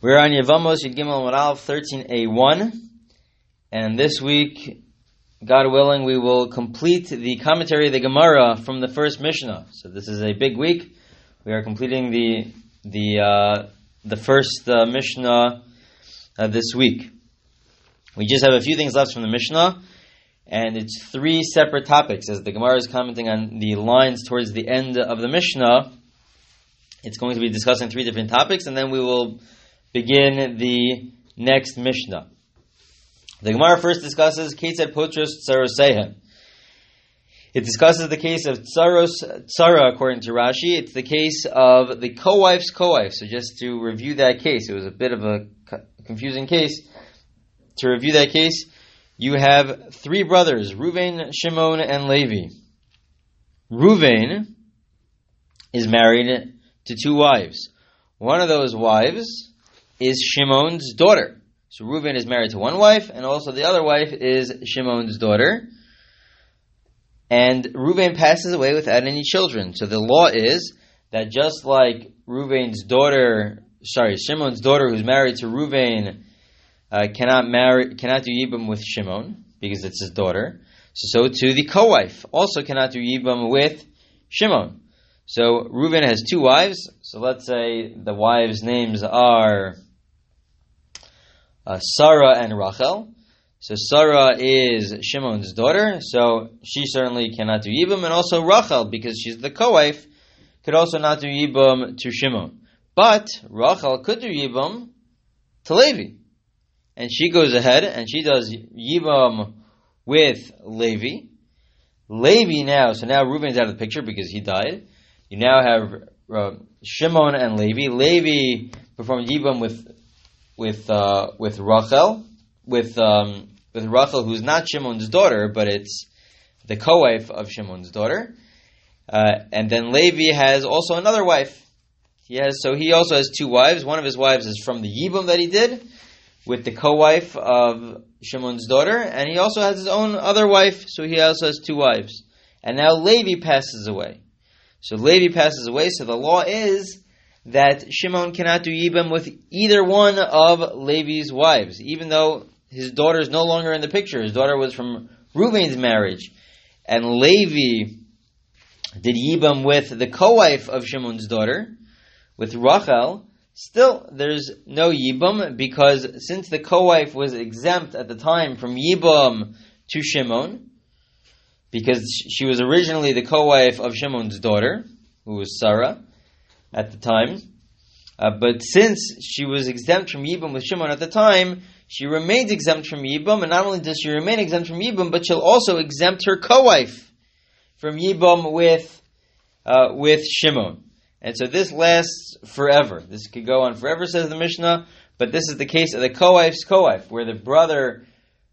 We're on Yevamos Yud Moral 13a1, and this week, God willing, we will complete the commentary of the Gemara from the first Mishnah. So this is a big week. We are completing the the uh, the first uh, Mishnah uh, this week. We just have a few things left from the Mishnah, and it's three separate topics. As the Gemara is commenting on the lines towards the end of the Mishnah, it's going to be discussing three different topics, and then we will begin the next Mishnah. The Gemara first discusses Ketzad Potros Tsarosehem. It discusses the case of Tsaros Tsara according to Rashi. It's the case of the co-wife's co-wife. So just to review that case, it was a bit of a confusing case. To review that case, you have three brothers, Ruvain, Shimon, and Levi. Ruvain is married to two wives. One of those wives is Shimon's daughter. So Reuven is married to one wife, and also the other wife is Shimon's daughter. And Reuven passes away without any children. So the law is that just like Reuven's daughter, sorry, Shimon's daughter who's married to Reuven uh, cannot marry, cannot do yibum with Shimon because it's his daughter. So, so too the co-wife also cannot do yibum with Shimon. So Reuven has two wives. So let's say the wives' names are uh, Sarah and Rachel. So Sarah is Shimon's daughter, so she certainly cannot do Yibam, and also Rachel, because she's the co-wife, could also not do Yibam to Shimon. But Rachel could do Yibam to Levi. And she goes ahead and she does Yibam with Levi. Levi now, so now Reuben's out of the picture because he died. You now have uh, Shimon and Levi. Levi performed Yibam with with uh, with Rachel, with um, with Rachel, who's not Shimon's daughter, but it's the co-wife of Shimon's daughter. Uh, and then Levi has also another wife. He has so he also has two wives. One of his wives is from the Yibum that he did with the co-wife of Shimon's daughter, and he also has his own other wife. So he also has two wives. And now Levi passes away. So Levi passes away. So the law is that Shimon cannot do Yibam with either one of Levi's wives, even though his daughter is no longer in the picture. His daughter was from Reuven's marriage. And Levi did Yibam with the co-wife of Shimon's daughter, with Rachel. Still, there's no Yibam because since the co-wife was exempt at the time from Yibam to Shimon, because she was originally the co-wife of Shimon's daughter, who was Sarah, at the time. Uh, but since she was exempt from Yibam with Shimon at the time, she remains exempt from Yibam, and not only does she remain exempt from Yibam, but she'll also exempt her co-wife from Yibam with uh, with Shimon. And so this lasts forever. This could go on forever, says the Mishnah. But this is the case of the co-wife's co-wife, where the brother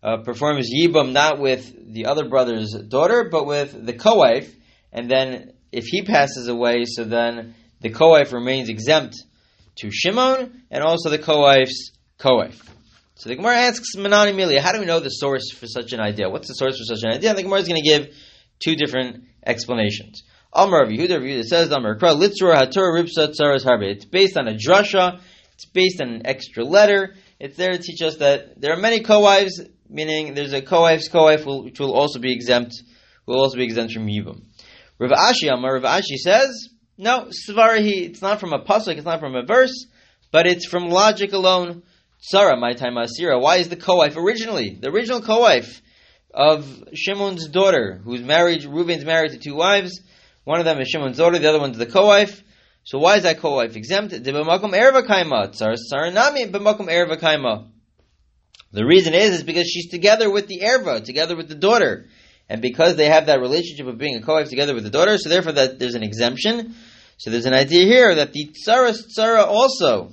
uh, performs Yibam not with the other brother's daughter, but with the co-wife. And then if he passes away, so then the co-wife remains exempt to Shimon, and also the co-wife's co-wife. So the Gemara asks Manani Milia, how do we know the source for such an idea? What's the source for such an idea? And the Gemara is going to give two different explanations. Amar Rav Yehuda, Yehuda says, Amar Kra, Litzur HaTorah Ripsa Tzaras Harbe. It's based on a drasha, it's based on an extra letter. It's there to teach us that there are many co-wives, meaning there's a co-wife's co-wife which will also be exempt, will also be exempt from Yibam. Rav Ashi Amar, Rav Ashi says, no, Svarahi, it's not from a pasuk, it's not from a verse, but it's from logic alone. Sarah, my time Asira. Why is the co-wife originally the original co-wife of Shimon's daughter, who's married? Reuben's married to two wives. One of them is Shimon's daughter, the other one's the co-wife. So why is that co-wife exempt? The reason is is because she's together with the erva, together with the daughter. And because they have that relationship of being a co-wife together with the daughter, so therefore that there's an exemption. So there's an idea here that the tsaras tsara also,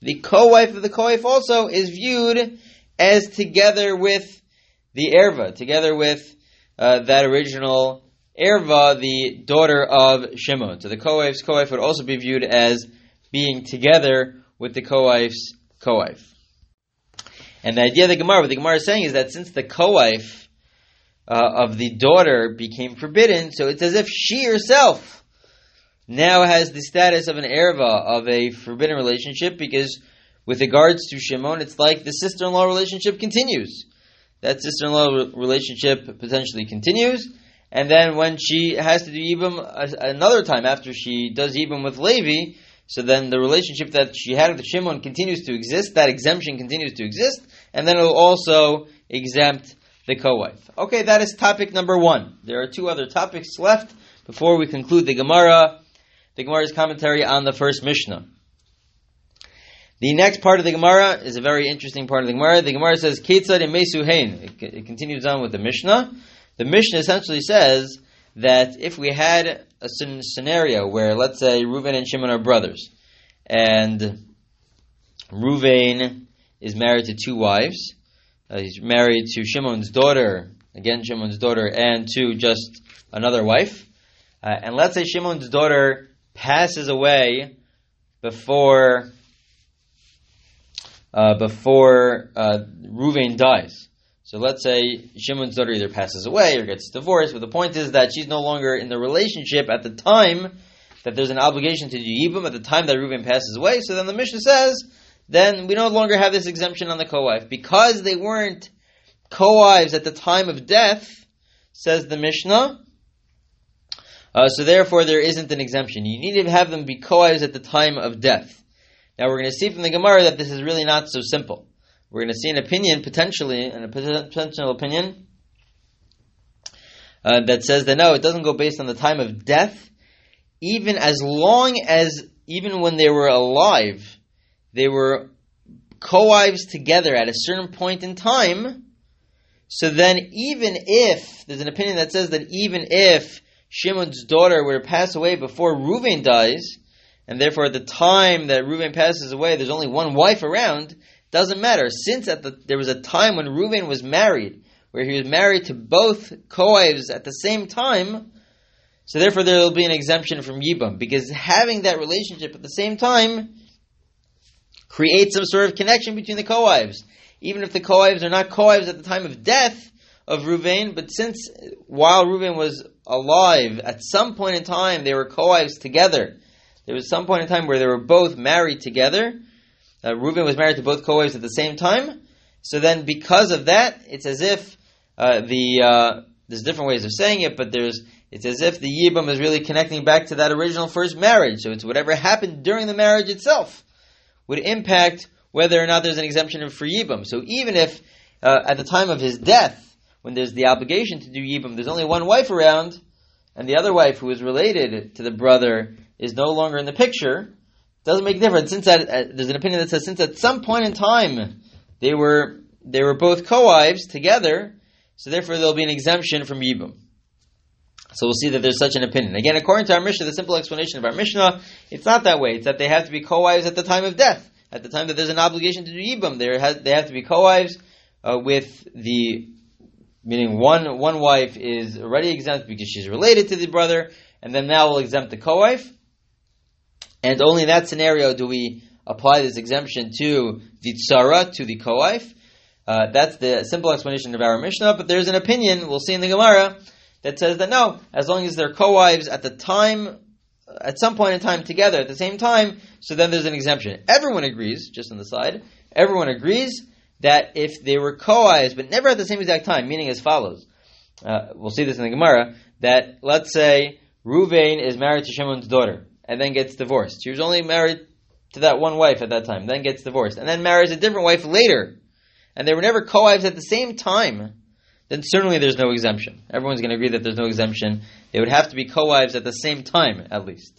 the co-wife of the co-wife also is viewed as together with the erva, together with uh, that original erva, the daughter of Shimon. So the co-wife's co-wife would also be viewed as being together with the co-wife's co-wife. And the idea of the Gemara, what the Gemara is saying is that since the co-wife uh, of the daughter became forbidden, so it's as if she herself now has the status of an erva of a forbidden relationship because with regards to Shimon, it's like the sister-in-law relationship continues. That sister-in-law relationship potentially continues, and then when she has to do Yibam another time after she does Yibam with Levi, so then the relationship that she had with Shimon continues to exist, that exemption continues to exist, and then it will also exempt the co-wife. Okay, that is topic number one. There are two other topics left before we conclude the Gemara, the Gemara's commentary on the first Mishnah. The next part of the Gemara is a very interesting part of the Gemara. The Gemara says, Ketzad Mesuhain. It continues on with the Mishnah. The Mishnah essentially says that if we had a scenario where, let's say, Reuven and Shimon are brothers, and Reuven is married to two wives, uh, he's married to Shimon's daughter, again Shimon's daughter, and to just another wife, uh, and let's say Shimon's daughter passes away before uh, before uh, Reuven dies. So let's say Shimon's daughter either passes away or gets divorced, but the point is that she's no longer in the relationship at the time that there's an obligation to do Yibam at the time that Reuven passes away. So then the Mishnah says, then we no longer have this exemption on the co-wife. Because they weren't co-wives at the time of death, says the Mishnah, uh, so therefore there isn't an exemption. You need to have them be co-wives at the time of death. Now we're going to see from the Gemara that this is really not so simple. We're going to see an opinion, potentially, and a potential opinion, uh, that says that no, it doesn't go based on the time of death, even as long as, even when they were alive, they were co-wives together at a certain point in time, so then even if, there's an opinion that says that even if Shimon's daughter were to pass away before Reuven dies, and therefore at the time that Reuven passes away, there's only one wife around, doesn't matter. Since at the, there was a time when Reuven was married, where he was married to both co-wives at the same time, so therefore there will be an exemption from Yibam, because having that relationship at the same time creates some sort of connection between the co-wives. Even if the co-wives are not co-wives at the time of death of Reuven, but since while Reuven was alive, at some point in time they were co-wives together. There was some point in time where they were both married together. Uh, was married to both co-wives at the same time. So then, because of that, it's as if uh, the uh, there's different ways of saying it, but there's it's as if the yibam is really connecting back to that original first marriage. So it's whatever happened during the marriage itself would impact whether or not there's an exemption for yibam. So even if uh, at the time of his death, when there's the obligation to do yibam, there's only one wife around, and the other wife who is related to the brother is no longer in the picture, doesn't make a difference. Since that, uh, there's an opinion that says since at some point in time they were they were both co-wives together, so therefore there'll be an exemption from yibum. So we'll see that there's such an opinion. Again, according to our Mishnah, the simple explanation of our Mishnah, it's not that way. It's that they have to be co-wives at the time of death. At the time that there's an obligation to do yibum, they have to be co-wives uh, with the meaning one one wife is already exempt because she's related to the brother, and then now we'll exempt the co-wife. And only in that scenario do we apply this exemption to the tzara, to the co-wife. Uh, that's the simple explanation of our Mishnah, but there's an opinion, we'll see in the Gemara, that says that no, as long as they're co-wives at the time, at some point in time together at the same time, so then there's an exemption. Everyone agrees, just on the side, everyone agrees that if they were co-wives, but never at the same exact time, meaning as follows. Uh, we'll see this in the Gemara, that let's say Ruvain is married to Shimon's daughter and then gets divorced. She was only married to that one wife at that time, then gets divorced, and then marries a different wife later, and they were never co-wives at the same time, then certainly there's no exemption. Everyone's going to agree that there's no exemption. They would have to be co-wives at the same time, at least.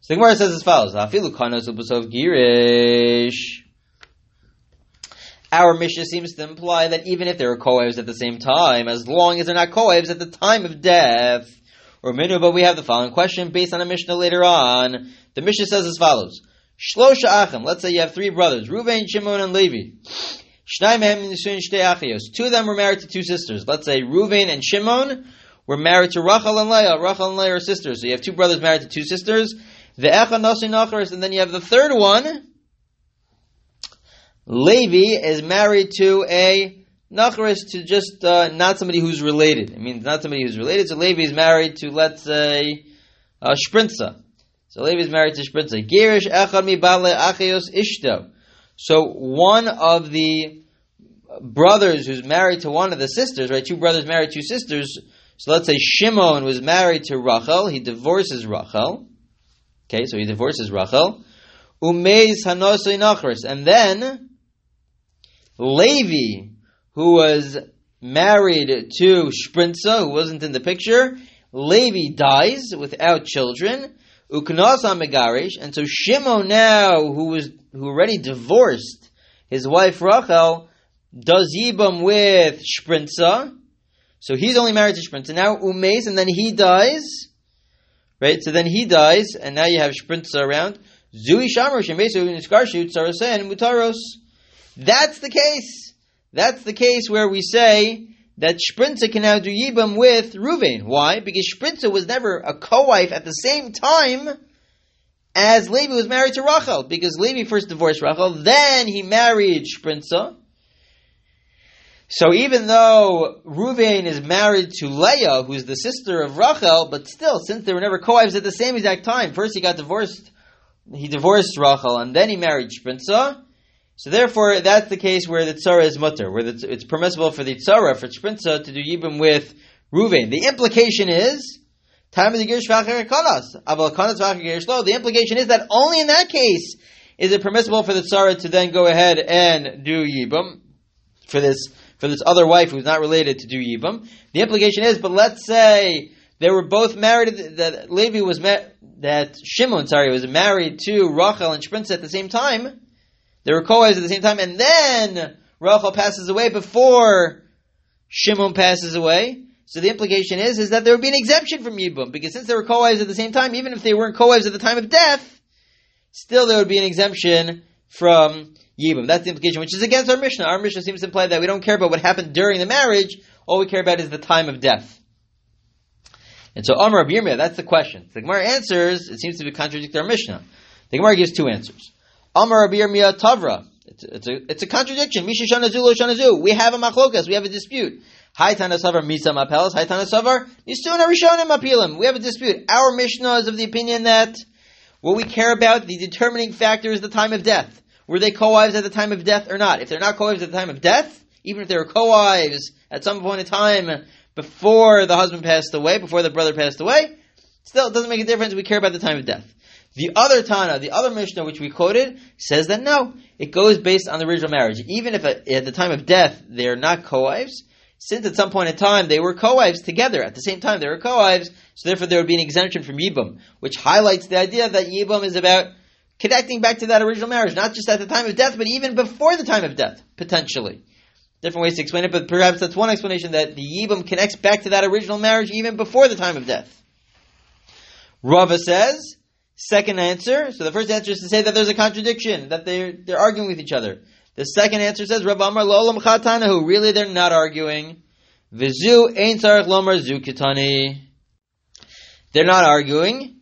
So the Gemara says as follows. Our Mishnah seems to imply that even if they were co-wives at the same time, as long as they're not co-wives at the time of death, or minu, but we have the following question based on a Mishnah later on. The Mishnah says as follows: Shlosha achim. Let's say you have three brothers, Reuven, Shimon, and Levi. Two of them were married to two sisters. Let's say Reuven and Shimon were married to Rachel and Leah. Rachel and Leah are sisters. So you have two brothers married to two sisters. The Echa Nasi Nacharis, and then you have the third one. Levi is married to a Nacharis to just uh, not somebody who's related. It means not somebody who's related. So Levi is married to, let's say, uh, Sprinza. So Levi is married to Sprinza. Girish echad mi achios ishto. So one of the brothers who's married to one of the sisters, right? Two brothers married two sisters. So let's say Shimon was married to Rachel. He divorces Rachel. Okay, so he divorces Rachel. Umeis hanosei nachris. And then Levi, who was married to Shprinza, who wasn't in the picture, Levi dies without children. Uknasa megarish, and so Shimon now, who was who already divorced his wife Rachel, does Yibam with Shprinza. So he's only married to Shprinza. Now Umes, and then he dies. Right? So then he dies, and now you have Shprinza around. Zui Shamar Shemesu Niskarshu Tsarasen Mutaros. That's the case. That's the case where we say that Shprinza can now do Yibam with Ruvain. Why? Because Shprinza was never a co-wife at the same time as Levi was married to Rachel. Because Levi first divorced Rachel, then he married Shprinza. So even though Ruvain is married to Leah, who's the sister of Rachel, but still, since they were never co-wives at the same exact time, first he got divorced, he divorced Rachel, and then he married Shprinza. So therefore, that's the case where the tzara is mutter, where it's permissible for the tzara, for Shprinza, to do yibum with Ruvain. The implication is, the implication is that only in that case is it permissible for the tzara to then go ahead and do yibum for this for this other wife who's not related to do yibum. The implication is, but let's say they were both married. That Levi was met. That Shimon, sorry, was married to Rachel and Shprinza at the same time. They were co-wives at the same time, and then Rachel passes away before Shimon passes away. So the implication is, is that there would be an exemption from Yibum, because since they were co-wives at the same time, even if they weren't co-wives at the time of death, still there would be an exemption from Yibum. That's the implication, which is against our Mishnah. Our Mishnah seems to imply that we don't care about what happened during the marriage, all we care about is the time of death. And so Amar Abirmia, that's the question. The Gemara answers, it seems to be contradicting our Mishnah. The Gemara gives two answers. Amar Rabbi Yirmiyah Tavra. It's, it's, a, it's a contradiction. Misha Shanazu Lo Shanazu. We have a machlokas. We have a dispute. Hai Tanasavar Misa Mapelas. Hai Tanasavar Nistun Arishonim Apilim. We have a dispute. Our Mishnah is of the opinion that what we care about, the determining factor is the time of death. Were they co-wives at the time of death or not? If they're not co-wives at the time of death, even if they were co-wives at some point in time before the husband passed away, before the brother passed away, still it doesn't make a difference. We care about the time of death. The other Tana, the other Mishnah which we quoted, says that no, it goes based on the original marriage. Even if at, the time of death they are not co-wives, since at some point in time they were co-wives together, at the same time they were co-wives, so therefore there would be an exemption from Yibam, which highlights the idea that Yibam is about connecting back to that original marriage, not just at the time of death, but even before the time of death, potentially. Different ways to explain it, but perhaps that's one explanation that the Yibam connects back to that original marriage even before the time of death. Rava says, Second answer, so the first answer is to say that there's a contradiction, that they're, they're arguing with each other. The second answer says, Rav Amar Lolam Chatanahu, really they're not arguing. Vizu Ein Sarach Lomar Zukitani. They're not arguing,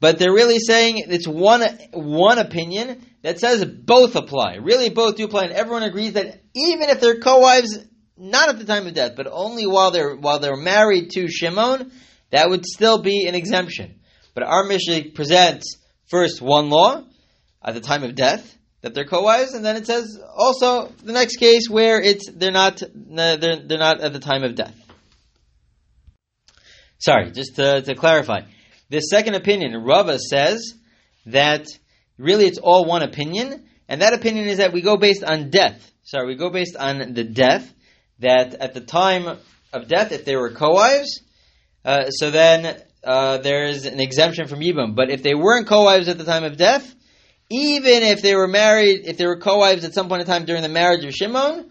but they're really saying it's one, one opinion that says both apply. Really both do apply, and everyone agrees that even if they're co-wives, not at the time of death, but only while they're, while they're married to Shimon, that would still be an exemption. But our Mishnah presents first one law at the time of death that they're co-wives, and then it says also the next case where it's they're not they're, they're not at the time of death. Sorry, just to, to clarify, the second opinion, Rava says that really it's all one opinion, and that opinion is that we go based on death. Sorry, we go based on the death that at the time of death, if they were co-wives, uh, so then uh, there's an exemption from Yibam. But if they weren't co-wives at the time of death, even if they were married, if they were co-wives at some point in time during the marriage of Shimon,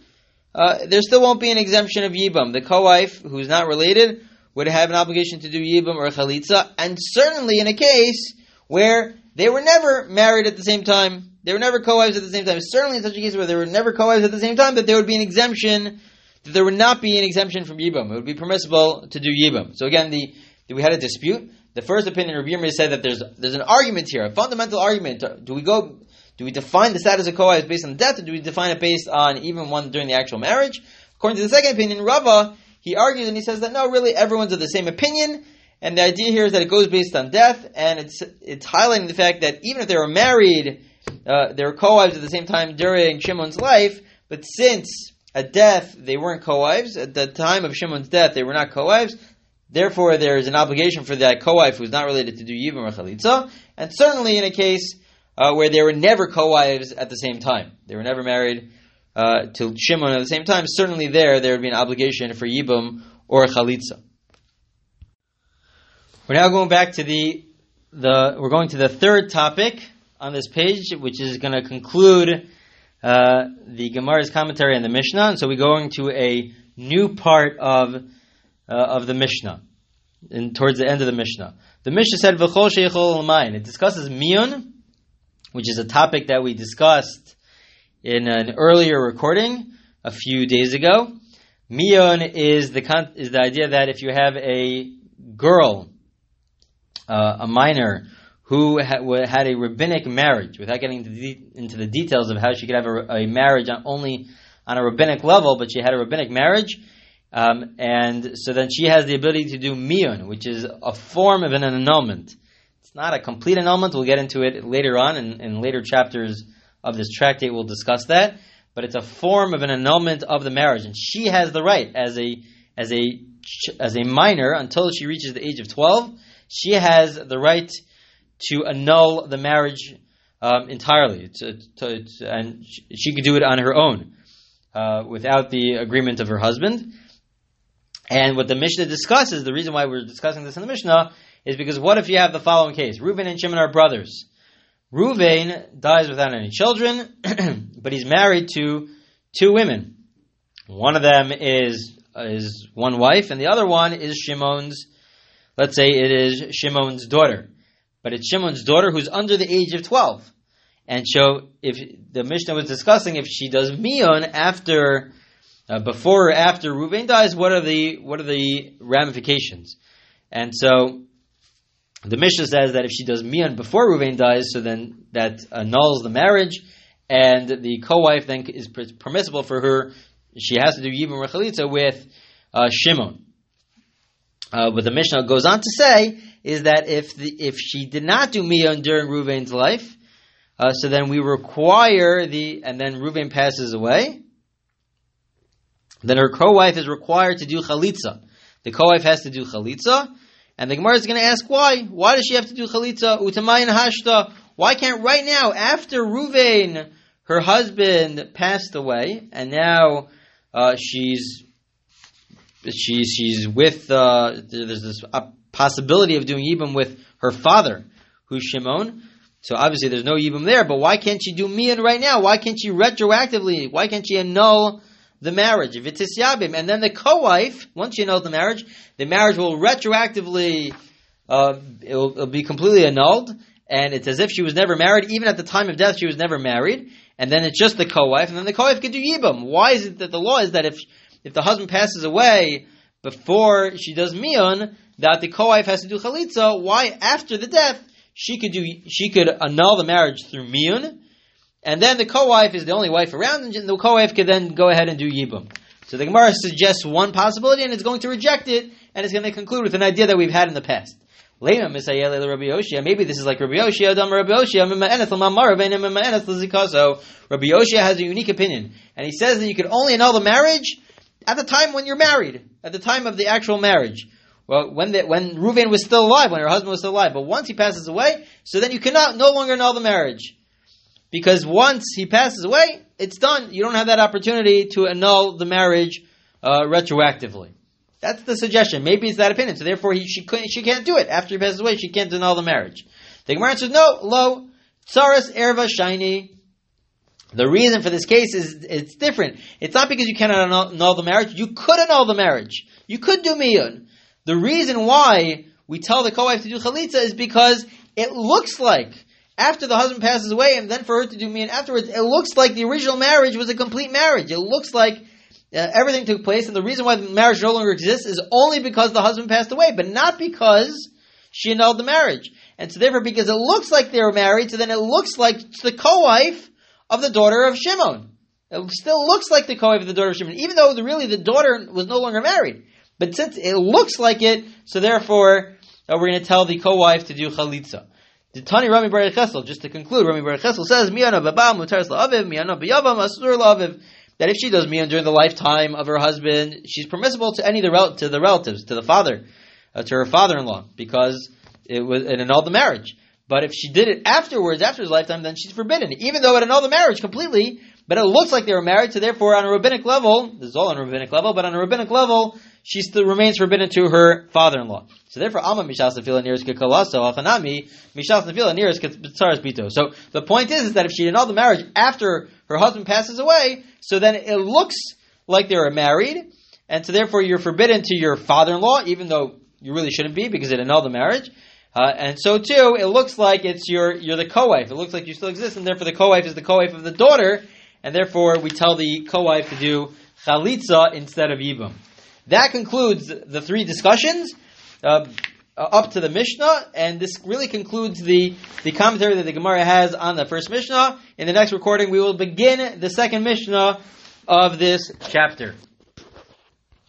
uh, there still won't be an exemption of Yibam. The co-wife who's not related would have an obligation to do Yibam or Chalitza, and certainly in a case where they were never married at the same time, they were never co-wives at the same time, certainly in such a case where they were never co-wives at the same time, that there would be an exemption, that there would not be an exemption from Yibam. It would be permissible to do Yibam. So again, the we had a dispute. The first opinion of Yirmiyah said that there's there's an argument here, a fundamental argument. Do we go? Do we define the status of Koha as based on death, or do we define it based on even one during the actual marriage? According to the second opinion, Rava he argues and he says that no, really everyone's of the same opinion, and the idea here is that it goes based on death, and it's it's highlighting the fact that even if they were married uh, they were co-wives at the same time during Shimon's life, but since at death they weren't co-wives, at the time of Shimon's death they were not co-wives, therefore there is an obligation for that co-wife who's not related to do Yibam or Chalitza, and certainly in a case uh, where they were never co-wives at the same time. They were never married uh, to Shimon at the same time. Certainly there, there would be an obligation for Yibam or Chalitza. We're now going back to the, the we're going to the third topic on this page, which is going to conclude uh, the Gemara's commentary on the Mishnah. And so we're going to a new part of, uh, of the Mishnah, and towards the end of the Mishnah. The Mishnah said, V'chol sheichol It discusses miyun, which is a topic that we discussed in an earlier recording a few days ago. Miyun is the con- is the idea that if you have a girl, uh, a minor, who ha- had a rabbinic marriage, without getting into, de- into, the details of how she could have a, a, marriage on only on a rabbinic level, but she had a rabbinic marriage, um, and so then she has the ability to do miyun, which is a form of an annulment. It's not a complete annulment. We'll get into it later on in, in later chapters of this tractate. We'll discuss that. But it's a form of an annulment of the marriage, and she has the right as a as a as a minor until she reaches the age of twelve. She has the right to annul the marriage um, entirely, and she could do it on her own uh, without the agreement of her husband. And what the Mishnah discusses, the reason why we're discussing this in the Mishnah, is because what if you have the following case? Reuven and Shimon are brothers. Reuven dies without any children, but he's married to two women. One of them is is one wife, and the other one is Shimon's. Let's say it is Shimon's daughter, but it's Shimon's daughter who's under the age of twelve. And so, if the Mishnah was discussing if she does miyun after, uh, before or after Reuven dies, what are the what are the ramifications? And so, the Mishnah says that if she does mian before Ruvain dies, so then that annuls the marriage, and the co-wife then is permissible for her. She has to do yibum rechalitza with uh, Shimon. Uh, the Mishnah goes on to say is that if the, if she did not do mian during Ruvain's life, uh, so then we require the and then Ruvain passes away. Then her co-wife is required to do chalitza. The co-wife has to do chalitza, and the Gemara is going to ask why. Why does she have to do chalitza? Utamayin hashta. Why can't right now, after Ruvain, her husband passed away, and now uh, she's she's she's with uh, there's this possibility of doing yibum with her father, who's Shimon. So obviously there's no yibum there, but why can't she do mian right now? Why can't she retroactively? Why can't she annul the marriage. If it's Isyabim, and then the co-wife, once you knows the marriage, the marriage will retroactively, uh, it'll, it'll, be completely annulled, and it's as if she was never married. Even at the time of death, she was never married, and then it's just the co-wife, and then the co-wife can do Yibam. Why is it that the law is that if, if the husband passes away before she does Mion, that the co-wife has to do Chalitza, why after the death, she could do, she could annul the marriage through Mion, and then the co-wife is the only wife around, and the co-wife could then go ahead and do yibum. So the Gemara suggests one possibility, and it's going to reject it, and it's going to conclude with an idea that we've had in the past. Maybe this is like Rabbi Yoshia, Rabbi Yoshia, Rabbi Yoshia has a unique opinion, and he says that you can only annul the marriage at the time when you're married, at the time of the actual marriage. Well, when the, when Reuven was still alive, when her husband was still alive, but once he passes away, so then you cannot no longer annul the marriage because once he passes away, it's done. You don't have that opportunity to annul the marriage uh, retroactively. That's the suggestion. Maybe it's that opinion. So therefore, he, she, she can't do it. After he passes away, she can't annul the marriage. The Gemara says, no, lo, tsaras erva shiny. The reason for this case is it's different. It's not because you cannot annul, annul the marriage. You could annul the marriage. You could do miyun. The reason why we tell the co-wife to do chalitza is because it looks like after the husband passes away, and then for her to do miyun afterwards, it looks like the original marriage was a complete marriage. It looks like uh, everything took place, and the reason why the marriage no longer exists is only because the husband passed away, but not because she annulled the marriage. And so therefore, because it looks like they were married, so then it looks like the co-wife of the daughter of Shimon. It still looks like the co-wife of the daughter of Shimon, even though the, really the daughter was no longer married. But since it looks like it, so therefore uh, we're going to tell the co-wife to do chalitza. The Tani Rami Bar Chesel, just to conclude, Rami Bar Chesel says, Miyana Baba Mutaris La'aviv, Miyana Biyavam Asur La'aviv, that if she does Miyan during the lifetime of her husband, she's permissible to any of the, rel- to the relatives, to the father, uh, to her father-in-law, because it was it annulled the marriage. But if she did it afterwards, after his lifetime, then she's forbidden, even though it annulled the marriage completely, but it looks like they were married, so therefore on a rabbinic level, this is all on a rabbinic level, but on a rabbinic level, she still remains forbidden to her father-in-law. So therefore, Alma Mishas Nefila nearest Kekalaso, Achanami, Mishas Nefila nearest Ketzaras Bito. So the point is, is that if she annulled the marriage after her husband passes away, so then it looks like they were married, and so therefore you're forbidden to your father-in-law, even though you really shouldn't be because it annulled the marriage. Uh, and so too, it looks like it's your you're the co-wife. It looks like you still exist, and therefore the co-wife is the co-wife of the daughter, and therefore we tell the co-wife to do chalitza instead of yibum. That concludes the three discussions uh, up to the Mishnah, and this really concludes the, the commentary that the Gemara has on the first Mishnah. In the next recording, we will begin the second Mishnah of this chapter.